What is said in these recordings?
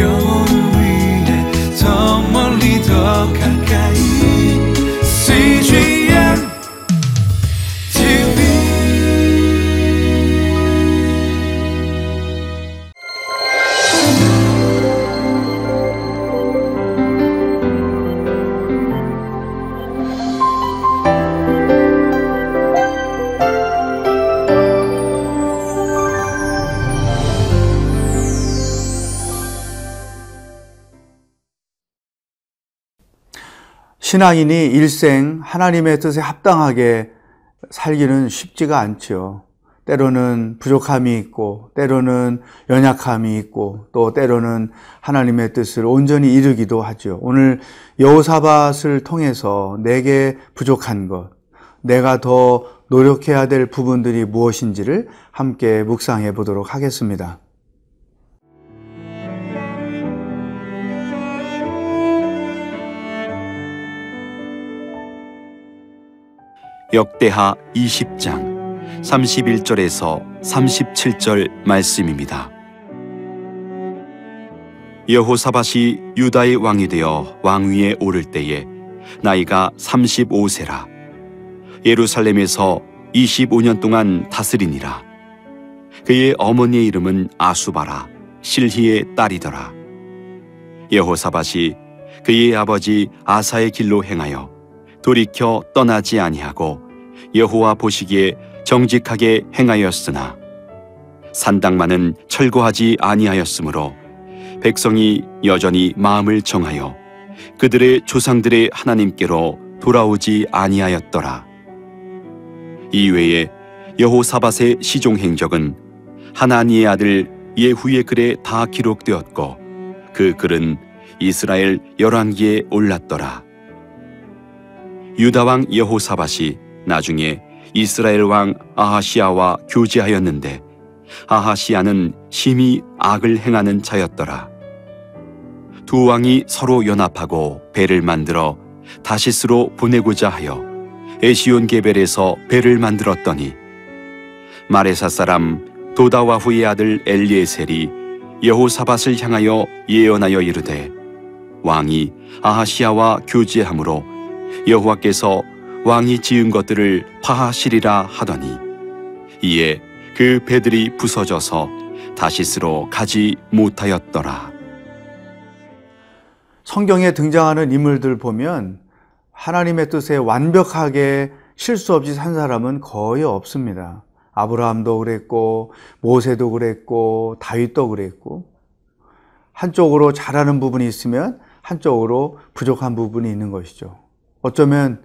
영 신앙인이 일생 하나님의 뜻에 합당하게 살기는 쉽지가 않죠. 때로는 부족함이 있고, 때로는 연약함이 있고, 또 때로는 하나님의 뜻을 온전히 이루기도 하죠. 오늘 여호사밧을 통해서 내게 부족한 것, 내가 더 노력해야 될 부분들이 무엇인지를 함께 묵상해 보도록 하겠습니다. 역대하 20장 31절에서 37절 말씀입니다. 여호사밧이 유다의 왕이 되어 왕위에 오를 때에 나이가 35세라. 예루살렘에서 25년 동안 다스리니라. 그의 어머니의 이름은 아수바라 실히의 딸이더라. 여호사밧이 그의 아버지 아사의 길로 행하여 돌이켜 떠나지 아니하고 여호와 보시기에 정직하게 행하였으나 산당만은 철거하지 아니하였으므로 백성이 여전히 마음을 정하여 그들의 조상들의 하나님께로 돌아오지 아니하였더라. 이외에 여호사밧의 시종 행적은 하나니의 아들 예후의 글에 다 기록되었고 그 글은 이스라엘 열왕기에 올랐더라. 유다 왕 여호사밧이 나중에 이스라엘 왕 아하시아와 교제하였는데 아하시아는 심히 악을 행하는 자였더라. 두 왕이 서로 연합하고 배를 만들어 다시스로 보내고자 하여 에시온 게벨에서 배를 만들었더니 마레사 사람 도다와후의 아들 엘리에셀이 여호사밧을 향하여 예언하여 이르되 왕이 아하시아와 교제함으로 여호와께서 왕이 지은 것들을 파하시리라 하더니 이에 그 배들이 부서져서 다시스로 가지 못하였더라. 성경에 등장하는 인물들 보면 하나님의 뜻에 완벽하게 실수 없이 산 사람은 거의 없습니다. 아브라함도 그랬고, 모세도 그랬고, 다윗도 그랬고, 한쪽으로 잘하는 부분이 있으면 한쪽으로 부족한 부분이 있는 것이죠. 어쩌면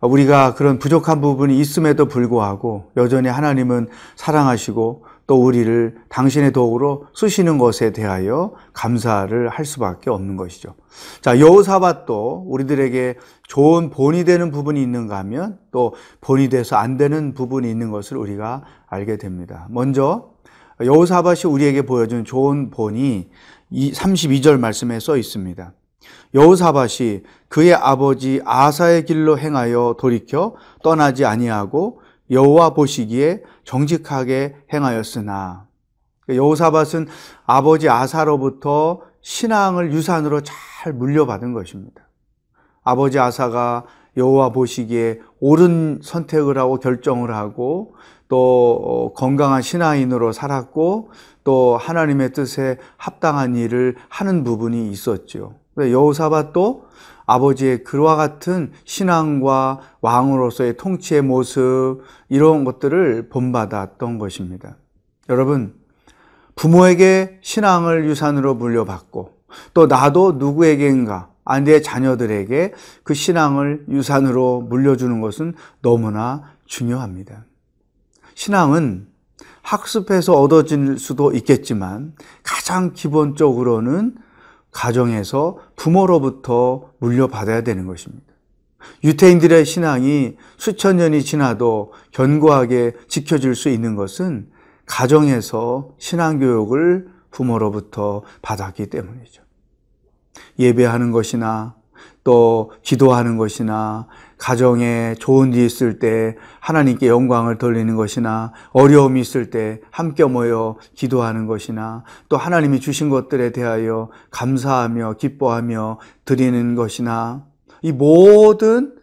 우리가 그런 부족한 부분이 있음에도 불구하고 여전히 하나님은 사랑하시고 또 우리를 당신의 도구로 쓰시는 것에 대하여 감사를 할 수밖에 없는 것이죠. 자, 여호사밧도 우리들에게 좋은 본이 되는 부분이 있는가 하면 또 본이 돼서 안 되는 부분이 있는 것을 우리가 알게 됩니다. 먼저 여호사밧이 우리에게 보여준 좋은 본이 32절 말씀에 써 있습니다. 여호사밧이 그의 아버지 아사의 길로 행하여 돌이켜 떠나지 아니하고 여호와 보시기에 정직하게 행하였으나 여호사밧은 아버지 아사로부터 신앙을 유산으로 잘 물려받은 것입니다. 아버지 아사가 여호와 보시기에 옳은 선택을 하고 결정을 하고 또 건강한 신앙인으로 살았고 또 하나님의 뜻에 합당한 일을 하는 부분이 있었죠. 여호사밧도 아버지의 그와 같은 신앙과 왕으로서의 통치의 모습 이런 것들을 본받았던 것입니다. 여러분 부모에게 신앙을 유산으로 물려받고 또 나도 누구에게인가 내 자녀들에게 그 신앙을 유산으로 물려주는 것은 너무나 중요합니다. 신앙은 학습해서 얻어질 수도 있겠지만 가장 기본적으로는 가정에서 부모로부터 물려받아야 되는 것입니다. 유태인들의 신앙이 수천 년이 지나도 견고하게 지켜질 수 있는 것은 가정에서 신앙교육을 부모로부터 받았기 때문이죠. 예배하는 것이나 또 기도하는 것이나 가정에 좋은 일이 있을 때 하나님께 영광을 돌리는 것이나 어려움이 있을 때 함께 모여 기도하는 것이나 또 하나님이 주신 것들에 대하여 감사하며 기뻐하며 드리는 것이나 이 모든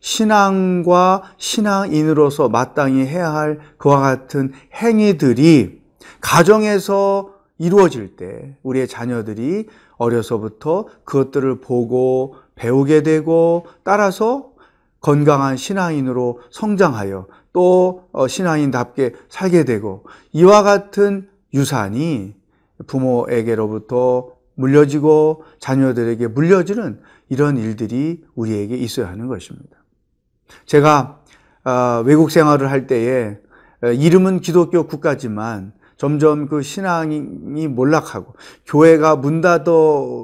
신앙과 신앙인으로서 마땅히 해야 할 그와 같은 행위들이 가정에서 이루어질 때 우리의 자녀들이 어려서부터 그것들을 보고 배우게 되고 따라서 건강한 신앙인으로 성장하여 또 어, 신앙인답게 살게 되고 이와 같은 유산이 부모에게로부터 물려지고 자녀들에게 물려지는 이런 일들이 우리에게 있어야 하는 것입니다. 제가 어, 외국 생활을 할 때에 어, 이름은 기독교 국가지만 점점 그 신앙이 몰락하고 교회가 문 닫아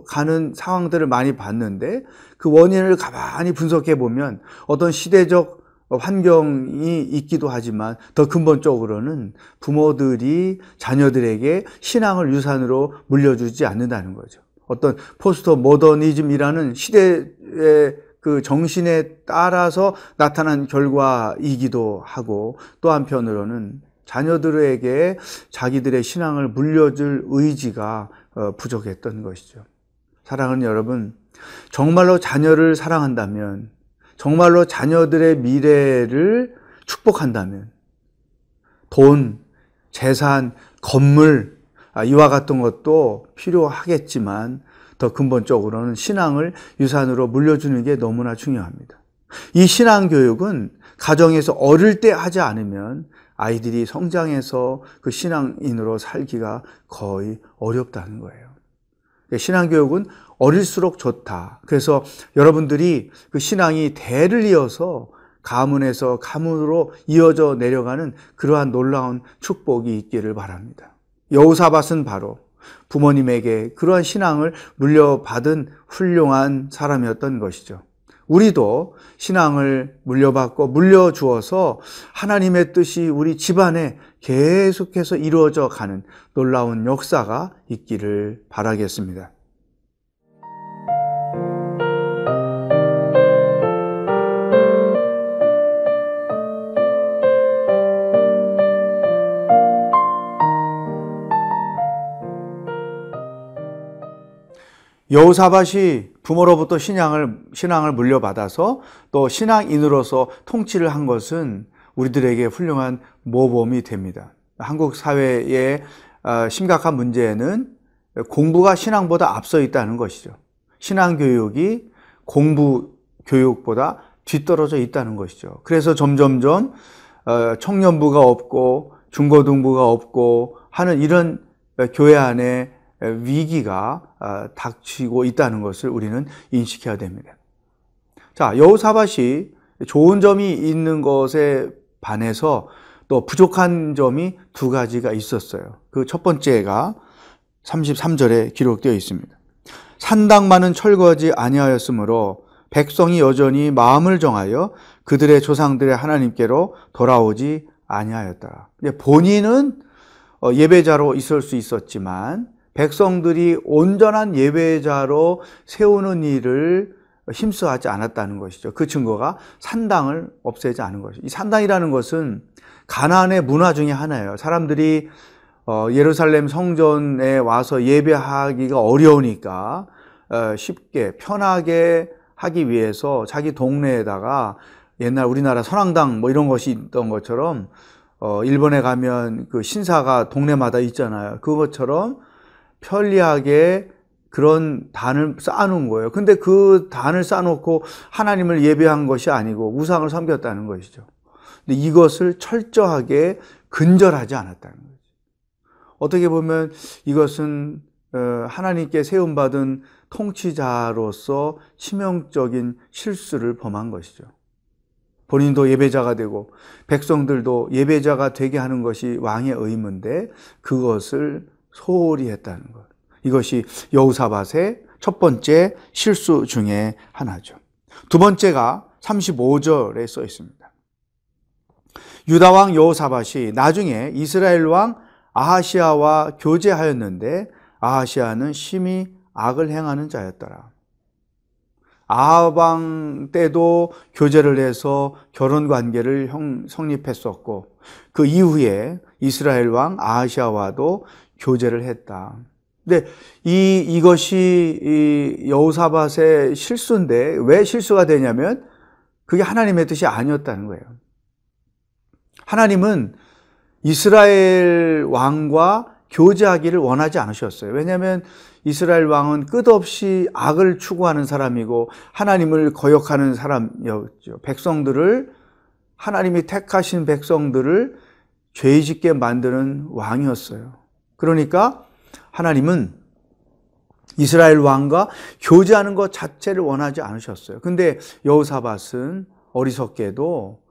가는 상황들을 많이 봤는데 그 원인을 가만히 분석해 보면 어떤 시대적 환경이 있기도 하지만 더 근본적으로는 부모들이 자녀들에게 신앙을 유산으로 물려주지 않는다는 거죠. 어떤 포스터 모더니즘이라는 시대의 그 정신에 따라서 나타난 결과이기도 하고 또 한편으로는 자녀들에게 자기들의 신앙을 물려줄 의지가 어, 부족했던 것이죠. 사랑하는 여러분, 정말로 자녀를 사랑한다면, 정말로 자녀들의 미래를 축복한다면, 돈, 재산, 건물, 아, 이와 같은 것도 필요하겠지만, 더 근본적으로는 신앙을 유산으로 물려주는 게 너무나 중요합니다. 이 신앙 교육은 가정에서 어릴 때 하지 않으면 아이들이 성장해서 그 신앙인으로 살기가 거의 어렵다는 거예요. 신앙교육은 어릴수록 좋다. 그래서 여러분들이 그 신앙이 대를 이어서 가문에서 가문으로 이어져 내려가는 그러한 놀라운 축복이 있기를 바랍니다. 여우사밧은 바로 부모님에게 그러한 신앙을 물려받은 훌륭한 사람이었던 것이죠. 우리도 신앙을 물려받고 물려주어서 하나님의 뜻이 우리 집안에 계속해서 이루어져 가는 놀라운 역사가 있기를 바라겠습니다. 여호사밧이 부모로부터 신앙을 신앙을 물려받아서 또 신앙인으로서 통치를 한 것은 우리들에게 훌륭한 모범이 됩니다. 한국 사회의 어, 심각한 문제는 공부가 신앙보다 앞서 있다는 것이죠. 신앙 교육이 공부 교육보다 뒤떨어져 있다는 것이죠. 그래서 점점점 어, 청년부가 없고 중고등부가 없고 하는 이런 교회 안에 위기가 어, 닥치고 있다는 것을 우리는 인식해야 됩니다. 자, 여호사밧이 좋은 점이 있는 것에 반해서 또 부족한 점이 두 가지가 있었어요. 그 첫 번째가 33절에 기록되어 있습니다. 산당만은 철거하지 아니하였으므로 백성이 여전히 마음을 정하여 그들의 조상들의 하나님께로 돌아오지 아니하였다. 본인은 어, 예배자로 있을 수 있었지만 백성들이 온전한 예배자로 세우는 일을 힘써하지 않았다는 것이죠. 그 증거가 산당을 없애지 않은 것이죠. 이 산당이라는 것은 가나안의 문화 중에 하나예요. 사람들이 어, 예루살렘 성전에 와서 예배하기가 어려우니까 어, 쉽게 편하게 하기 위해서 자기 동네에다가 옛날 우리나라 선왕당 뭐 이런 것이 있던 것처럼 어, 일본에 가면 그 신사가 동네마다 있잖아요. 그것처럼 편리하게 그런 단을 쌓아놓은 거예요. 근데 그 단을 쌓아놓고 하나님을 예배한 것이 아니고 우상을 섬겼다는 것이죠. 근데 이것을 철저하게 근절하지 않았다는 거죠. 어떻게 보면 이것은 어, 하나님께 세움받은 통치자로서 치명적인 실수를 범한 것이죠. 본인도 예배자가 되고 백성들도 예배자가 되게 하는 것이 왕의 의무인데 그것을 소홀히 했다는 것. 이것이 여우사밧의 첫 번째 실수 중에 하나죠. 두 번째가 35절에 써 있습니다. 유다 왕 여호사밧이 나중에 이스라엘 왕 아하시아와 교제하였는데 아하시아는 심히 악을 행하는 자였더라. 아방 때도 교제를 해서 결혼 관계를 형- 성립했었고 그 이후에 이스라엘 왕 아하시아와도 교제를 했다. 근데 이 이것이 이 여호사밧의 실수인데 왜 실수가 되냐면 그게 하나님의 뜻이 아니었다는 거예요. 하나님은 이스라엘 왕과 교제하기를 원하지 않으셨어요. 왜냐하면 이스라엘 왕은 끝없이 악을 추구하는 사람이고 하나님을 거역하는 사람이었죠. 백성들을 하나님이 택하신 백성들을 죄짓게 만드는 왕이었어요. 그러니까 하나님은 이스라엘 왕과 교제하는 것 자체를 원하지 않으셨어요. 근데 여호사밧은 어리석게도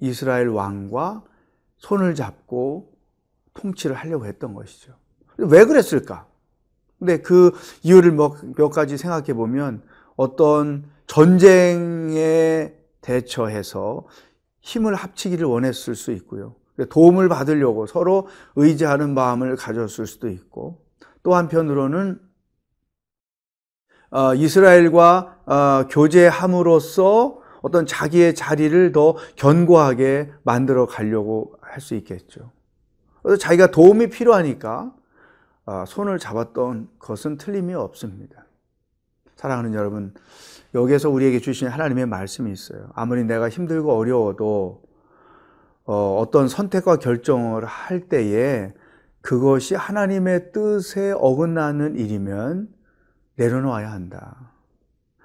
이스라엘 왕과 손을 잡고 통치를 하려고 했던 것이죠. 왜 그랬을까? 근데 그 이유를 뭐 몇, 몇 가지 생각해 보면 어떤 전쟁에 대처해서 힘을 합치기를 원했을 수 있고요. 도움을 받으려고 서로 의지하는 마음을 가졌을 수도 있고 또 한편으로는 어, 이스라엘과 어, 교제함으로써 어떤 자기의 자리를 더 견고하게 만들어 가려고 할 수 있겠죠. 그래서 자기가 도움이 필요하니까 어, 손을 잡았던 것은 틀림이 없습니다. 사랑하는 여러분, 여기에서 우리에게 주신 하나님의 말씀이 있어요. 아무리 내가 힘들고 어려워도 어, 어떤 선택과 결정을 할 때에 그것이 하나님의 뜻에 어긋나는 일이면 내려놓아야 한다.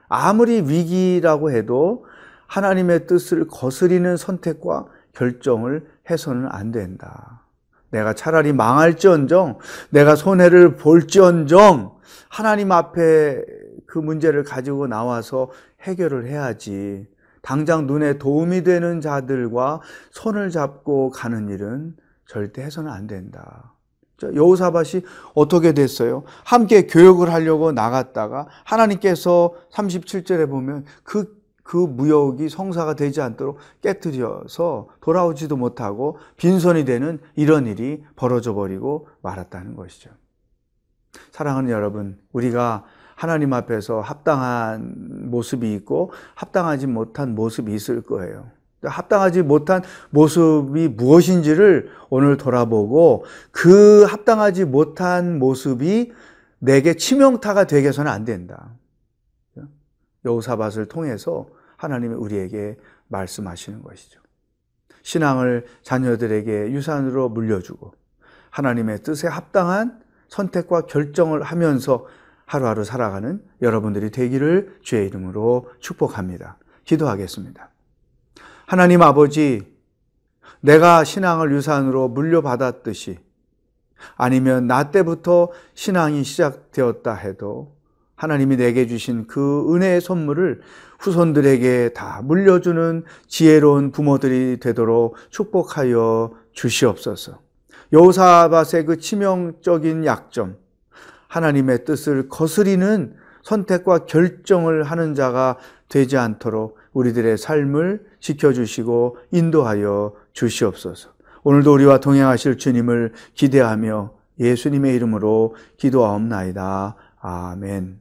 아무리 위기라고 해도 하나님의 뜻을 거스리는 선택과 결정을 해서는 안 된다. 내가 차라리 망할지언정, 내가 손해를 볼지언정, 하나님 앞에 그 문제를 가지고 나와서 해결을 해야지. 당장 눈에 도움이 되는 자들과 손을 잡고 가는 일은 절대 해서는 안 된다. 여호사밭이 어떻게 됐어요? 함께 교역을 하려고 나갔다가 하나님께서 37절에 보면 그, 그 무역이 성사가 되지 않도록 깨뜨려서 돌아오지도 못하고 빈손이 되는 이런 일이 벌어져 버리고 말았다는 것이죠. 사랑하는 여러분, 우리가 하나님 앞에서 합당한 모습이 있고 합당하지 못한 모습이 있을 거예요. 합당하지 못한 모습이 무엇인지를 오늘 돌아보고 그 합당하지 못한 모습이 내게 치명타가 되게 해서는 안 된다. 여호사밧을 통해서 하나님이 우리에게 말씀하시는 것이죠. 신앙을 자녀들에게 유산으로 물려주고 하나님의 뜻에 합당한 선택과 결정을 하면서 하루하루 살아가는 여러분들이 되기를 주의 이름으로 축복합니다. 기도하겠습니다. 하나님 아버지, 내가 신앙을 유산으로 물려받았듯이 아니면 나 때부터 신앙이 시작되었다 해도 하나님이 내게 주신 그 은혜의 선물을 후손들에게 다 물려주는 지혜로운 부모들이 되도록 축복하여 주시옵소서. 여호사밧의 그 치명적인 약점, 하나님의 뜻을 거스리는 선택과 결정을 하는 자가 되지 않도록 우리들의 삶을 지켜주시고 인도하여 주시옵소서. 오늘도 우리와 동행하실 주님을 기대하며 예수님의 이름으로 기도하옵나이다. 아멘.